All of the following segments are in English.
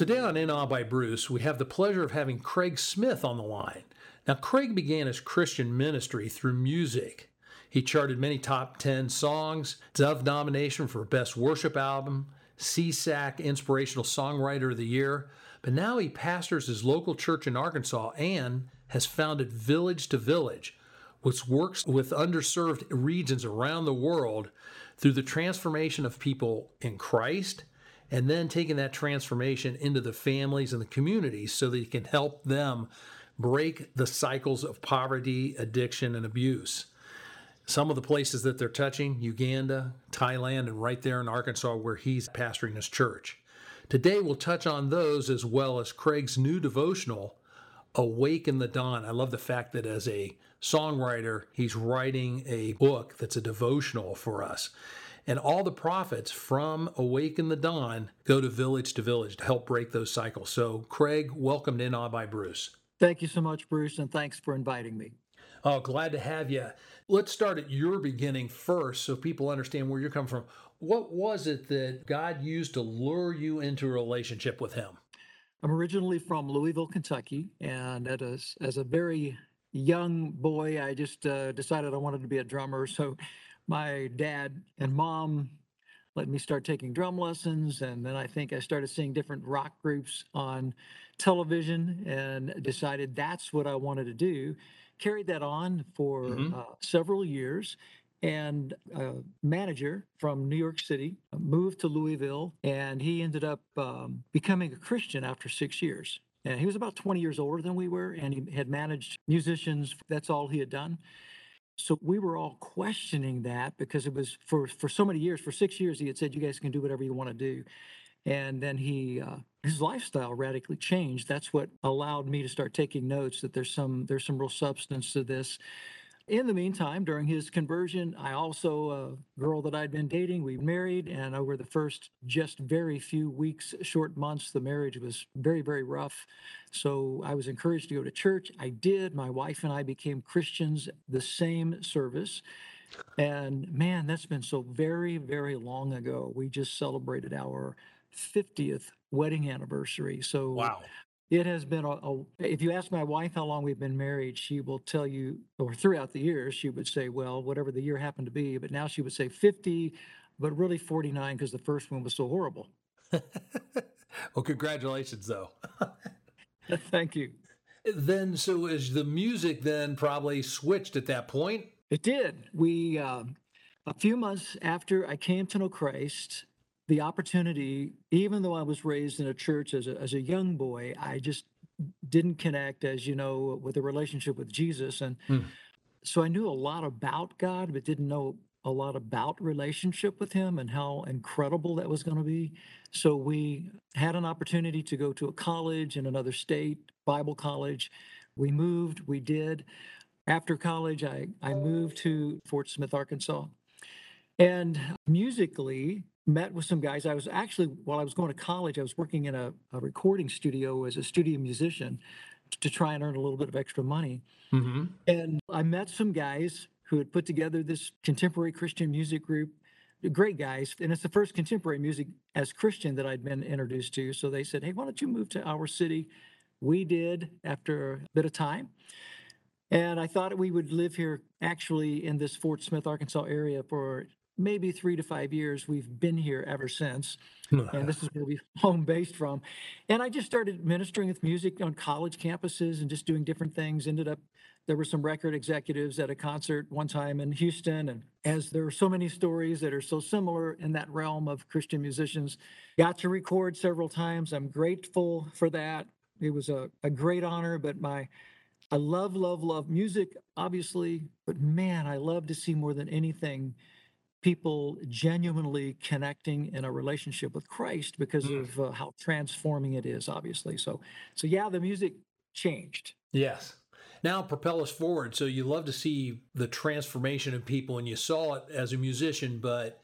Today on In Awe by Bruce, we have the pleasure of having Craig Smith on the line. Now, Craig began his Christian ministry through music. He charted many top 10 songs, Dove nomination for Best Worship Album, SESAC Inspirational Songwriter of the Year, but now he pastors his local church in Arkansas and has founded Village to Village, which works with underserved regions around the world through the transformation of people in Christ and then taking that transformation into the families and the communities so that you can help them break the cycles of poverty, addiction, and abuse. Some of the places that they're touching Uganda, Thailand, and right there in Arkansas where he's pastoring his church. Today we'll touch on those as well as Craig's new devotional, Awaken the Dawn. I love the fact that as a songwriter, he's writing a book that's a devotional for us. And all the profits from Awaken the Dawn go to Village to Village to help break those cycles. So, Craig, welcome to In Awe by Bruce. Thank you so much, Bruce, and thanks for inviting me. Oh, glad to have you. Let's start at your beginning first so people understand where you're coming from. What was it that God used to lure you into a relationship with Him? I'm originally from Louisville, Kentucky, and as, as a very young boy, I just uh, decided I wanted to be a drummer. So my dad and mom let me start taking drum lessons. And then I think I started seeing different rock groups on television and decided that's what I wanted to do. Carried that on for mm-hmm. uh, several years. And a manager from New York City moved to Louisville, and he ended up um, becoming a Christian after six years. And he was about 20 years older than we were, and he had managed musicians. That's all he had done. So we were all questioning that because it was for for so many years, for six years, he had said, "You guys can do whatever you want to do," and then he uh, his lifestyle radically changed. That's what allowed me to start taking notes that there's some there's some real substance to this. In the meantime, during his conversion, I also, a girl that I'd been dating, we married. And over the first just very few weeks, short months, the marriage was very, very rough. So I was encouraged to go to church. I did. My wife and I became Christians the same service. And man, that's been so very, very long ago. We just celebrated our 50th wedding anniversary. So wow. It has been a, a, if you ask my wife how long we've been married, she will tell you, or throughout the years, she would say, well, whatever the year happened to be. But now she would say 50, but really 49 because the first one was so horrible. well, congratulations, though. Thank you. Then, so is the music then probably switched at that point? It did. We, uh, a few months after I came to know Christ, the opportunity, even though I was raised in a church as a, as a young boy, I just didn't connect, as you know, with a relationship with Jesus. And hmm. so I knew a lot about God, but didn't know a lot about relationship with him and how incredible that was going to be. So we had an opportunity to go to a college in another state, Bible college. We moved, we did. After college, I, I moved to Fort Smith, Arkansas. And musically, met with some guys. I was actually, while I was going to college, I was working in a, a recording studio as a studio musician to try and earn a little bit of extra money. Mm-hmm. And I met some guys who had put together this contemporary Christian music group. Great guys. And it's the first contemporary music as Christian that I'd been introduced to. So they said, Hey, why don't you move to our city? We did after a bit of time. And I thought we would live here actually in this Fort Smith, Arkansas area for maybe three to five years. We've been here ever since. and this is where we home based from. And I just started ministering with music on college campuses and just doing different things. Ended up, there were some record executives at a concert one time in Houston. And as there are so many stories that are so similar in that realm of Christian musicians, got to record several times. I'm grateful for that. It was a, a great honor, but my I love, love, love music, obviously, but man, I love to see more than anything people genuinely connecting in a relationship with Christ because Mm. of uh, how transforming it is, obviously. So, so yeah, the music changed. Yes. Now propel us forward. So you love to see the transformation of people and you saw it as a musician, but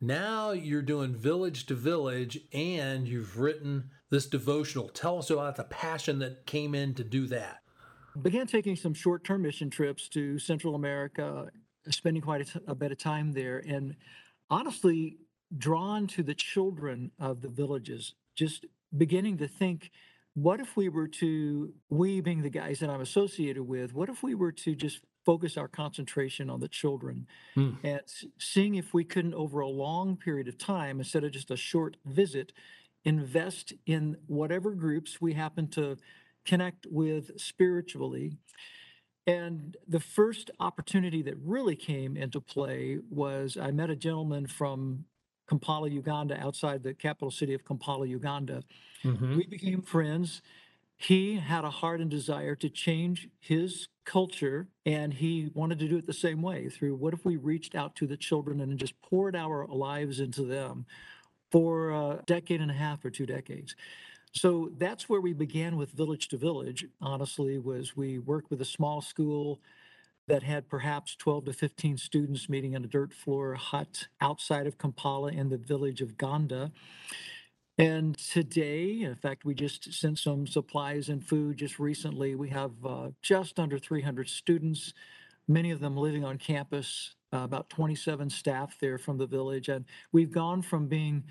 now you're doing village to village and you've written this devotional. Tell us about the passion that came in to do that. Began taking some short-term mission trips to Central America, spending quite a, t- a bit of time there, and honestly drawn to the children of the villages. Just beginning to think, what if we were to, we being the guys that I'm associated with, what if we were to just focus our concentration on the children Hmm. and seeing if we couldn't, over a long period of time, instead of just a short visit, invest in whatever groups we happen to connect with spiritually. And the first opportunity that really came into play was I met a gentleman from Kampala, Uganda, outside the capital city of Kampala, Uganda. Mhm. We became friends. He had a heart and desire to change his culture, and he wanted to do it the same way through what if we reached out to the children and just poured our lives into them for a decade and a half or two decades. So that's where we began with Village to Village, honestly, was we worked with a small school that had perhaps 12 to 15 students meeting in a dirt floor hut outside of Kampala in the village of Gonda. And today, in fact, we just sent some supplies and food just recently. We have uh, just under 300 students, many of them living on campus, uh, about 27 staff there from the village. And we've gone from being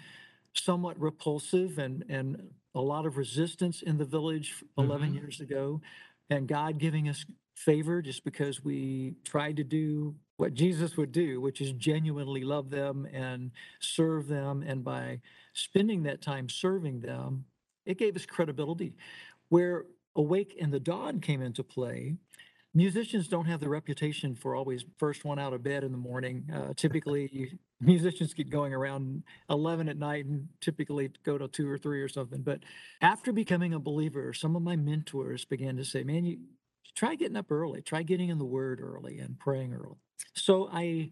somewhat repulsive and, and a lot of resistance in the village 11 Mhm. years ago, and God giving us favor just because we tried to do what Jesus would do, which is genuinely love them and serve them. And by spending that time serving them, it gave us credibility. Where Awaken the Dawn came into play, musicians don't have the reputation for always first one out of bed in the morning. Uh, typically, you, musicians get going around 11 at night and typically go to two or three or something. But after becoming a believer, some of my mentors began to say, man, you try getting up early, try getting in the word early and praying early. So I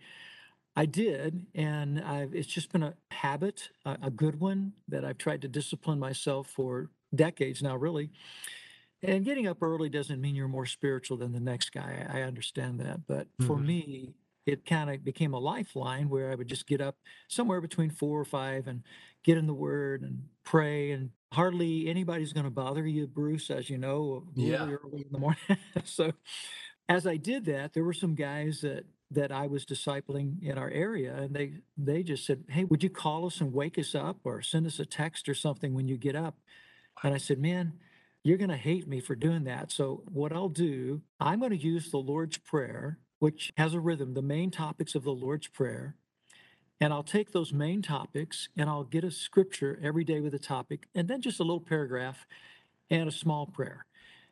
I did, and I've, it's just been a habit, a, a good one that I've tried to discipline myself for decades now, really. And getting up early doesn't mean you're more spiritual than the next guy. I understand that. But for Mhm. me, it kind of became a lifeline where I would just get up somewhere between four or five and get in the word and pray. And hardly anybody's going to bother you, Bruce, as you know, Yeah. early in the morning. so as I did that, there were some guys that that I was discipling in our area, and they they just said, "Hey, would you call us and wake us up, or send us a text or something when you get up?" And I said, "Man, you're going to hate me for doing that. So what I'll do, I'm going to use the Lord's Prayer, which has a rhythm, the main topics of the Lord's Prayer." And I'll take those main topics and I'll get a scripture every day with a topic, and then just a little paragraph and a small prayer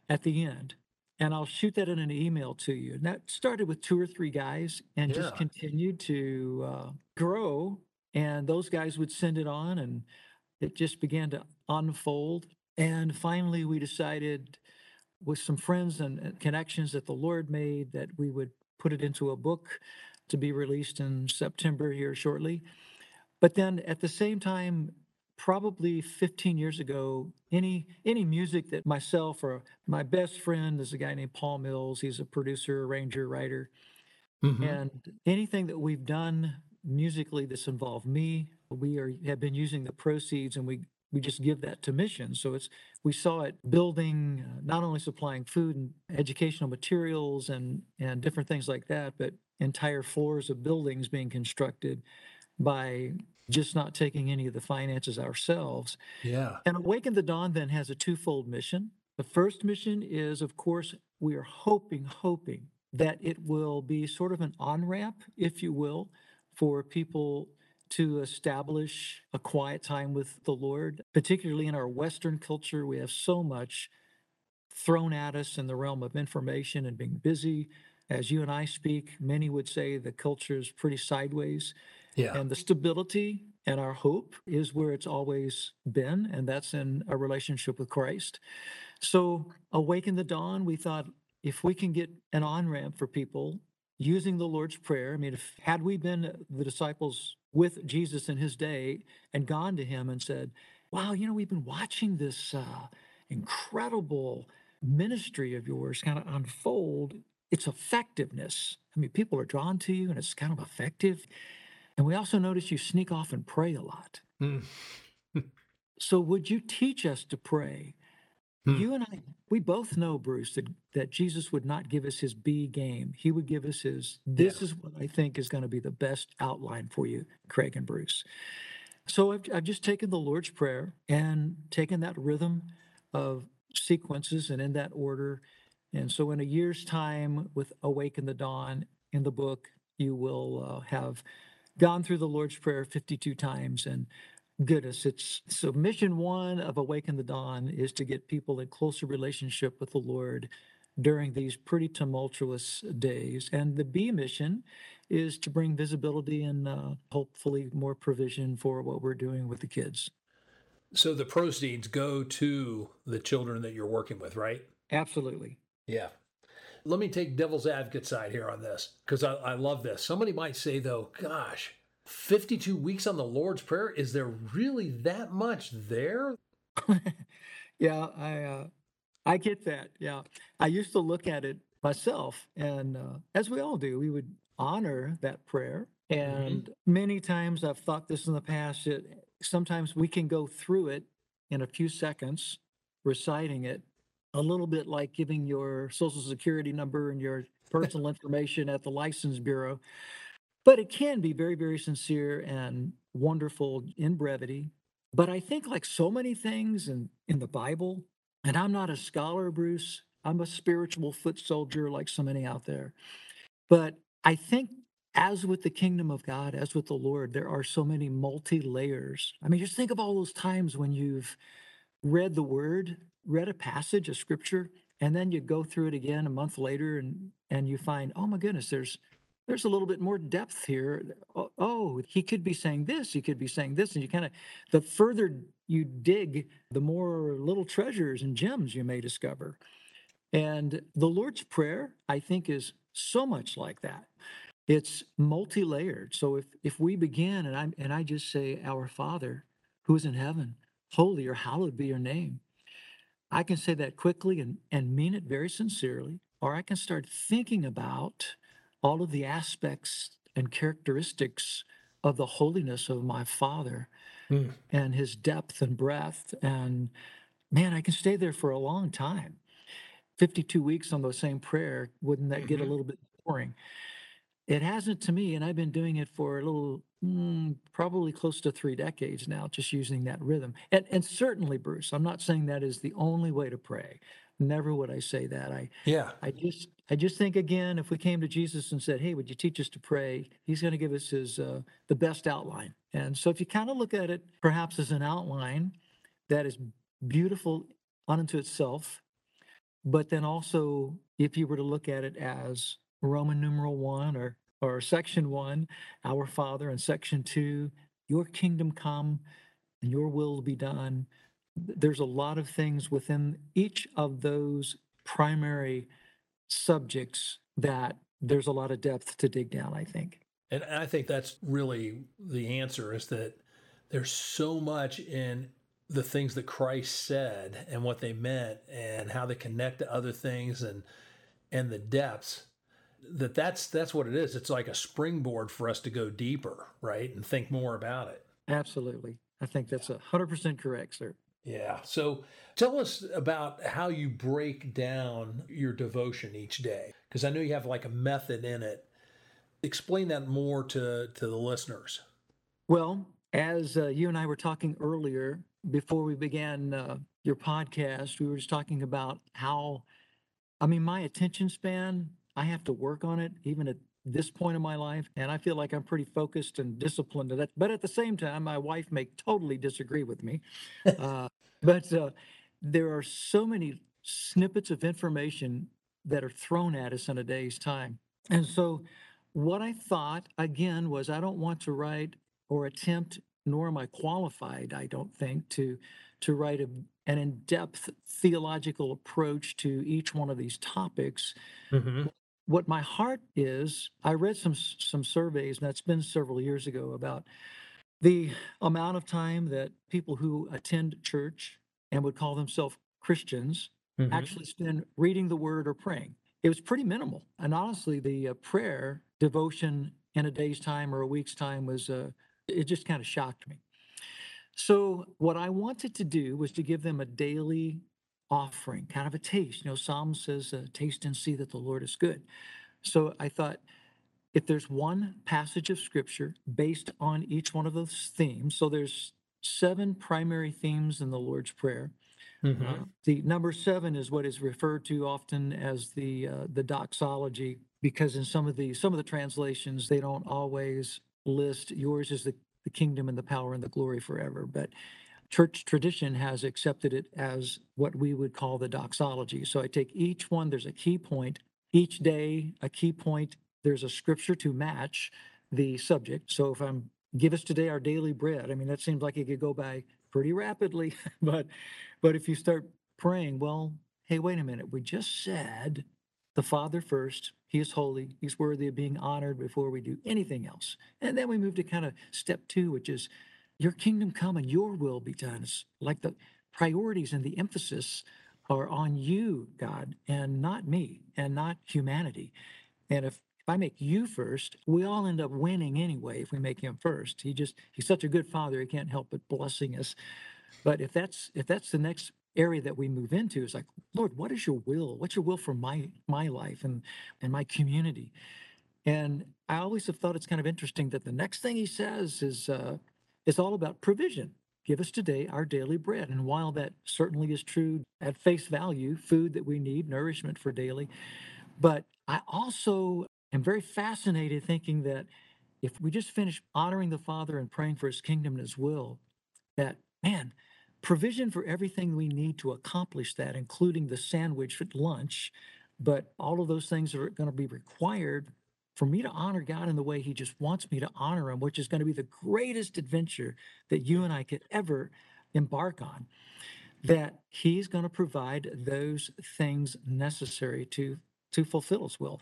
at the end. And I'll shoot that in an email to you. And that started with two or three guys and just continued to uh, grow. And those guys would send it on, and it just began to unfold. And finally, we decided with some friends and connections that the Lord made that we would put it into a book to be released in September here shortly. But then at the same time, probably 15 years ago, any any music that myself or my best friend is a guy named Paul Mills. He's a producer, arranger, writer, Mhm. and anything that we've done musically that's involved me, we are have been using the proceeds and we we just give that to missions. So it's we saw it building, uh, not only supplying food and educational materials and and different things like that, but entire floors of buildings being constructed by just not taking any of the finances ourselves. Yeah. And Awaken the Dawn then has a twofold mission. The first mission is, of course, we are hoping, hoping that it will be sort of an on ramp, if you will, for people to establish a quiet time with the Lord. Particularly in our Western culture, we have so much thrown at us in the realm of information and being busy. As you and I speak, many would say the culture is pretty sideways. Yeah. And the stability and our hope is where it's always been, and that's in a relationship with Christ. So, Awaken the Dawn, we thought if we can get an on ramp for people using the Lord's Prayer. I mean, if had we been the disciples with Jesus in his day and gone to him and said, Wow, you know, we've been watching this uh, incredible ministry of yours kind of unfold, its effectiveness. I mean, people are drawn to you and it's kind of effective. And we also notice you sneak off and pray a lot. Mm. So, would you teach us to pray? Hmm. You and I, we both know, Bruce, that, that Jesus would not give us his B game. He would give us his, this is what I think is going to be the best outline for you, Craig and Bruce. So I've, I've just taken the Lord's Prayer and taken that rhythm of sequences and in that order. And so in a year's time with Awaken the Dawn in the book, you will uh, have gone through the Lord's Prayer 52 times and goodness, it's so mission one of Awaken the Dawn is to get people in closer relationship with the Lord during these pretty tumultuous days. And the B mission is to bring visibility and uh, hopefully more provision for what we're doing with the kids. So the proceeds go to the children that you're working with, right? Absolutely. Yeah. Let me take devil's advocate side here on this because I, I love this. Somebody might say, though, gosh, 52 weeks on the Lord's Prayer, is there really that much there? yeah, I uh, I get that. Yeah, I used to look at it myself, and uh, as we all do, we would honor that prayer. And mm-hmm. many times I've thought this in the past. That sometimes we can go through it in a few seconds, reciting it, a little bit like giving your social security number and your personal information at the license bureau. But it can be very, very sincere and wonderful in brevity. But I think, like so many things in, in the Bible, and I'm not a scholar, Bruce, I'm a spiritual foot soldier like so many out there. But I think, as with the kingdom of God, as with the Lord, there are so many multi layers. I mean, just think of all those times when you've read the word, read a passage a scripture, and then you go through it again a month later and and you find, oh my goodness, there's there's a little bit more depth here. Oh, oh, he could be saying this, he could be saying this. And you kind of, the further you dig, the more little treasures and gems you may discover. And the Lord's Prayer, I think, is so much like that. It's multi-layered. So if if we begin and I and I just say, Our Father, who is in heaven, holy or hallowed be your name. I can say that quickly and, and mean it very sincerely, or I can start thinking about all of the aspects and characteristics of the holiness of my Father mm. and his depth and breadth. And man, I can stay there for a long time. 52 weeks on the same prayer, wouldn't that mm-hmm. get a mm-hmm. little bit boring? It hasn't to me, and I've been doing it for a little, mm, probably close to three decades now, just using that rhythm. And, and certainly, Bruce, I'm not saying that is the only way to pray. Never would I say that. I yeah. I just I just think again, if we came to Jesus and said, "Hey, would you teach us to pray?" He's going to give us his uh, the best outline. And so, if you kind of look at it perhaps as an outline that is beautiful unto itself, but then also if you were to look at it as Roman numeral one or or section one, our Father, and section two, Your kingdom come, and Your will be done there's a lot of things within each of those primary subjects that there's a lot of depth to dig down, I think. And I think that's really the answer is that there's so much in the things that Christ said and what they meant and how they connect to other things and and the depths that that's that's what it is. It's like a springboard for us to go deeper, right? And think more about it. Absolutely. I think that's a hundred percent correct, sir. Yeah. So tell us about how you break down your devotion each day, because I know you have like a method in it. Explain that more to, to the listeners. Well, as uh, you and I were talking earlier, before we began uh, your podcast, we were just talking about how, I mean, my attention span, I have to work on it even at this point in my life. And I feel like I'm pretty focused and disciplined at that. But at the same time, my wife may totally disagree with me. Uh, but uh, there are so many snippets of information that are thrown at us in a day's time. And so, what I thought again was I don't want to write or attempt, nor am I qualified, I don't think, to to write a, an in-depth theological approach to each one of these topics. Mm-hmm what my heart is, I read some some surveys, and that's been several years ago, about the amount of time that people who attend church and would call themselves Christians Mhm. actually spend reading the word or praying. It was pretty minimal. And honestly, the uh, prayer devotion in a day's time or a week's time was, uh, it just kind of shocked me. So, what I wanted to do was to give them a daily offering, kind of a taste. You know, Psalm says, uh, taste and see that the Lord is good. So, I thought if there's one passage of scripture based on each one of those themes, so there's seven primary themes in the Lord's Prayer. Mhm. Uh, the number seven is what is referred to often as the uh, the doxology, because in some of the some of the translations they don't always list yours is the, the kingdom and the power and the glory forever, but church tradition has accepted it as what we would call the doxology. So I take each one, there's a key point, each day a key point, there's a scripture to match the subject. So if I'm give us today our daily bread, I mean that seems like it could go by pretty rapidly, but but if you start praying, well, hey, wait a minute, we just said the Father first. He is holy. He's worthy of being honored before we do anything else. And then we move to kind of step two, which is your kingdom come and your will be done. It's like the priorities and the emphasis are on you, God, and not me and not humanity. And if if I make you first, we all end up winning anyway if we make him first. He just he's such a good father, he can't help but blessing us. But if that's if that's the next area that we move into, is like, Lord, what is your will? What's your will for my my life and and my community? And I always have thought it's kind of interesting that the next thing he says is uh, is all about provision. Give us today our daily bread. And while that certainly is true at face value, food that we need, nourishment for daily, but I also am very fascinated thinking that if we just finish honoring the Father and praying for his kingdom and his will, that man, provision for everything we need to accomplish that, including the sandwich at lunch, but all of those things are going to be required for me to honor God in the way he just wants me to honor him, which is going to be the greatest adventure that you and I could ever embark on. That he's going to provide those things necessary to to fulfill his will.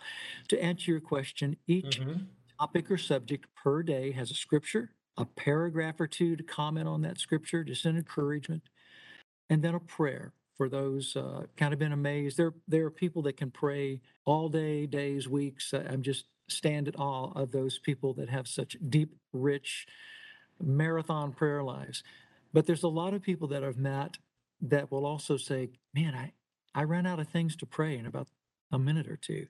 To answer your question, each Mhm. topic or subject per day has a scripture, a paragraph or two to comment on that scripture, just an encouragement, and then a prayer for those uh, kind of been amazed. There, there are people that can pray all day, days, weeks. I'm just stand at awe of those people that have such deep, rich marathon prayer lives. But there's a lot of people that I've met that will also say, "Man, I I ran out of things to pray in about a minute or two."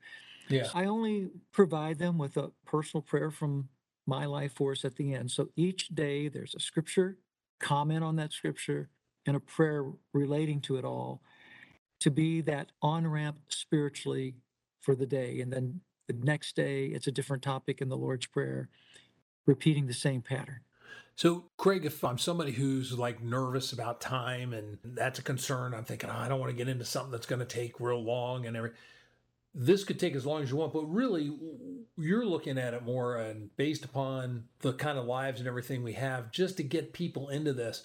Yeah. I only provide them with a personal prayer from my life force at the end. So each day there's a scripture, comment on that scripture, and a prayer relating to it all to be that on ramp spiritually for the day. And then the next day it's a different topic in the Lord's Prayer, repeating the same pattern. So, Craig, if I'm somebody who's like nervous about time and that's a concern, I'm thinking, oh, I don't want to get into something that's going to take real long and everything. This could take as long as you want, but really, you're looking at it more and based upon the kind of lives and everything we have, just to get people into this.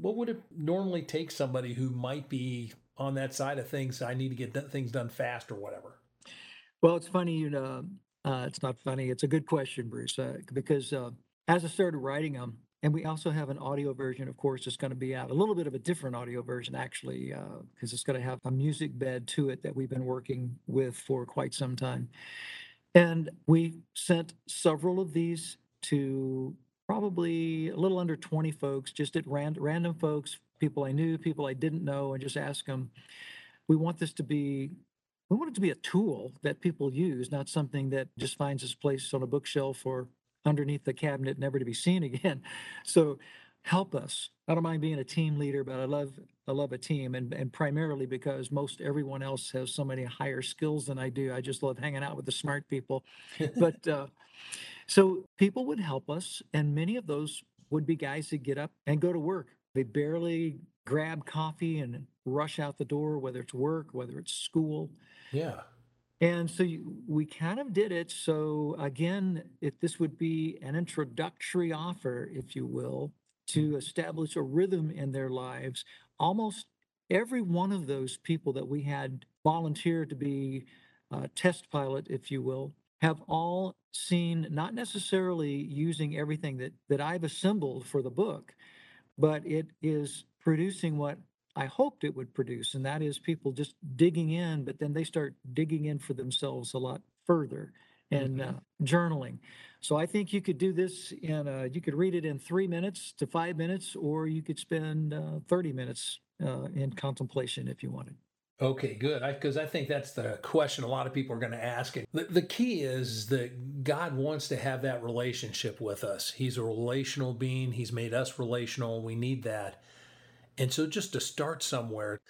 What would it normally take somebody who might be on that side of things? I need to get things done fast or whatever. Well, it's funny, you know, uh, it's not funny. It's a good question, Bruce, uh, because uh, as I started writing them, and we also have an audio version, of course, it's going to be out. A little bit of a different audio version, actually, because it's going to have a music bed to it that we've been working with for quite some time. And we sent several of these to probably a little under 20 folks, just at ran- random folks, people I knew, people I didn't know, and just ask them, we want this to be we want it to be a tool that people use, not something that just finds its place on a bookshelf or underneath the cabinet, never to be seen again. So help us. I don't mind being a team leader, but I love I love a team, and and primarily because most everyone else has so many higher skills than I do. I just love hanging out with the smart people. But uh, so people would help us, and many of those would be guys that get up and go to work. They barely grab coffee and rush out the door, whether it's work, whether it's school. Yeah. And so you, we kind of did it. So again, if this would be an introductory offer, if you will, to establish a rhythm in their lives, almost every one of those people that we had volunteer to be uh, test pilot, if you will, have all seen not necessarily using everything that that I've assembled for the book, but it is producing what I hoped it would produce, and that is people just digging in, but then they start digging in for themselves a lot further and Mhm. uh, journaling. So I think you could do this in a, you could read it in three minutes to five minutes, or you could spend uh, 30 minutes uh, in contemplation if you wanted. Okay, good. Because I, think that's the question a lot of people are going to ask. And the, the key is that God wants to have that relationship with us. He's a relational being, He's made us relational. We need that. And so just to start somewhere,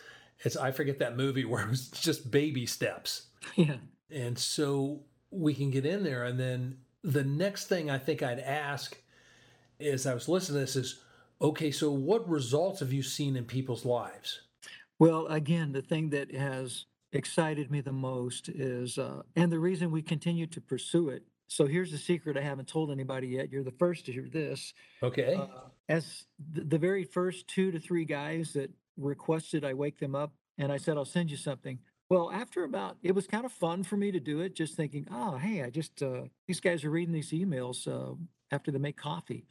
it's, I forget that movie where it was just baby steps. Yeah. And so we can get in there. And then the next thing I think I'd ask is I was listening to this is, okay, so what results have you seen in people's lives? Well, again, the thing that has excited me the most is, uh, and the reason we continue to pursue it. So here's the secret I haven't told anybody yet. You're the first to hear this. Okay. Uh, as the, the very first two to three guys that requested I wake them up, and I said, I'll send you something. Well, after about, it was kind of fun for me to do it, just thinking, oh, hey, I just, uh, these guys are reading these emails uh, after they make coffee.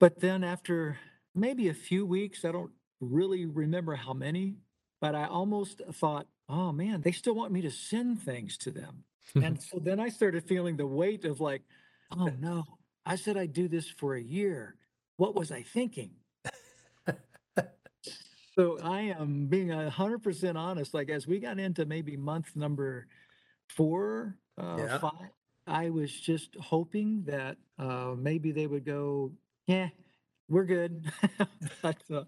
But then after maybe a few weeks, I don't really remember how many, but I almost thought, oh man, they still want me to send things to them. And so then I started feeling the weight of like, oh no, I said I'd do this for a year. What was I thinking? so I am being a hundred percent honest. Like as we got into maybe month number four, uh, Yeah. five, I was just hoping that uh, maybe they would go, yeah, we're good. but, uh,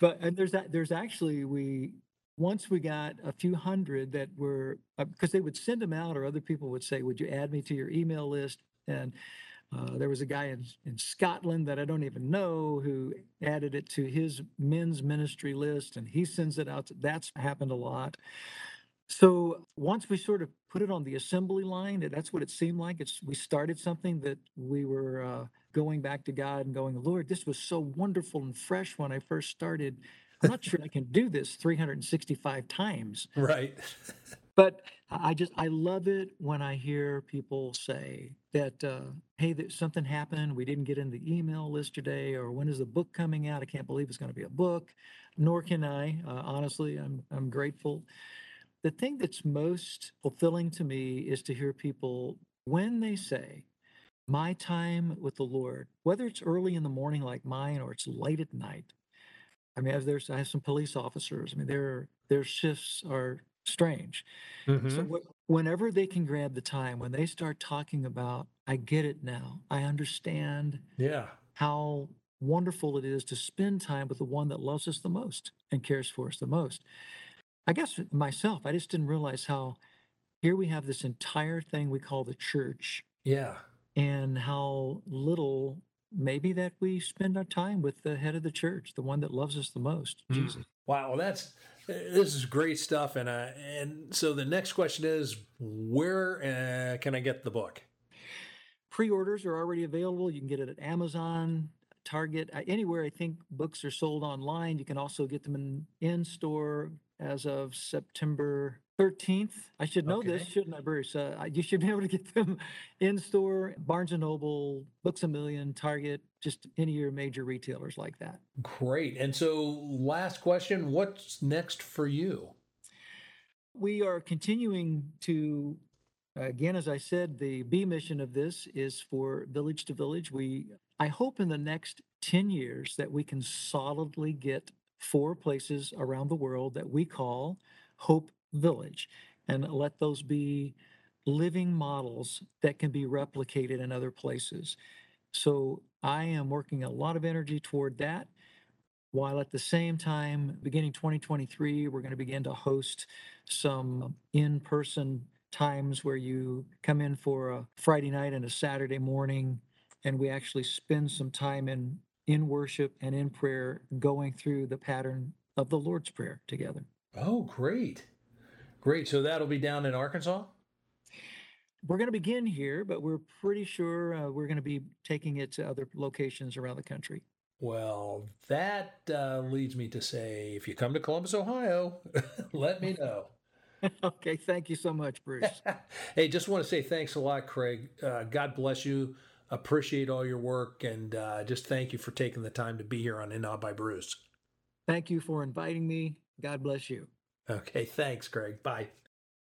but and there's that there's actually we once we got a few hundred that were because they would send them out or other people would say, would you add me to your email list? And uh, there was a guy in, in Scotland that I don't even know who added it to his men's ministry list and he sends it out. to- That's happened a lot. So once we sort of put it on the assembly line, that's what it seemed like. It's we started something that we were uh, going back to God and going, Lord, this was so wonderful and fresh when I first started. I'm not sure I can do this 365 times. right. But I just I love it when I hear people say that, uh, hey, that something happened. We didn't get in the email list today, or when is the book coming out? I can't believe it's going to be a book. Nor can I. Uh, honestly, I'm I'm grateful. The thing that's most fulfilling to me is to hear people when they say, "My time with the Lord," whether it's early in the morning like mine or it's late at night. I mean, as there's I have some police officers. I mean, their their shifts are strange. So Mhm. wh- whenever they can grab the time, when they start talking about, I get it now. I understand Yeah. how wonderful it is to spend time with the one that loves us the most and cares for us the most. I guess myself, I just didn't realize how here we have this entire thing we call the church Yeah. and how little maybe that we spend our time with the head of the church, the one that loves us the most, Mm. Jesus. Wow, well, that's this is great stuff, and uh, and so the next question is, where uh, can I get the book? Pre-orders are already available. You can get it at Amazon, Target, uh, anywhere I think books are sold online. You can also get them in in store as of September 13th. I should know this, shouldn't I, Bruce? Uh, you should be able to get them in store, Barnes and Noble, Books a Million, Target, just any of your major retailers like that. Great. And so, last question: What's next for you? We are continuing to, again, as I said, the B mission of this is for village to village. We, I hope in the next 10 years that we can solidly get four places around the world that we call Hope Village and let those be living models that can be replicated in other places. So I am working a lot of energy toward that while at the same time, beginning 2023, we're going to begin to host some in-person times where you come in for a Friday night and a Saturday morning, and we actually spend some time in in worship and in prayer, going through the pattern of the Lord's Prayer together. Oh, great, great. So that'll be down in Arkansas. We're going to begin here, but we're pretty sure uh, we're going to be taking it to other locations around the country. Well, that uh, leads me to say, if you come to Columbus, Ohio, let me know. okay, thank you so much, Bruce. hey, just want to say thanks a lot, Craig. Uh, God bless you. Appreciate all your work and uh, just thank you for taking the time to be here on In by Bruce. Thank you for inviting me. God bless you. Okay, thanks, Greg. Bye.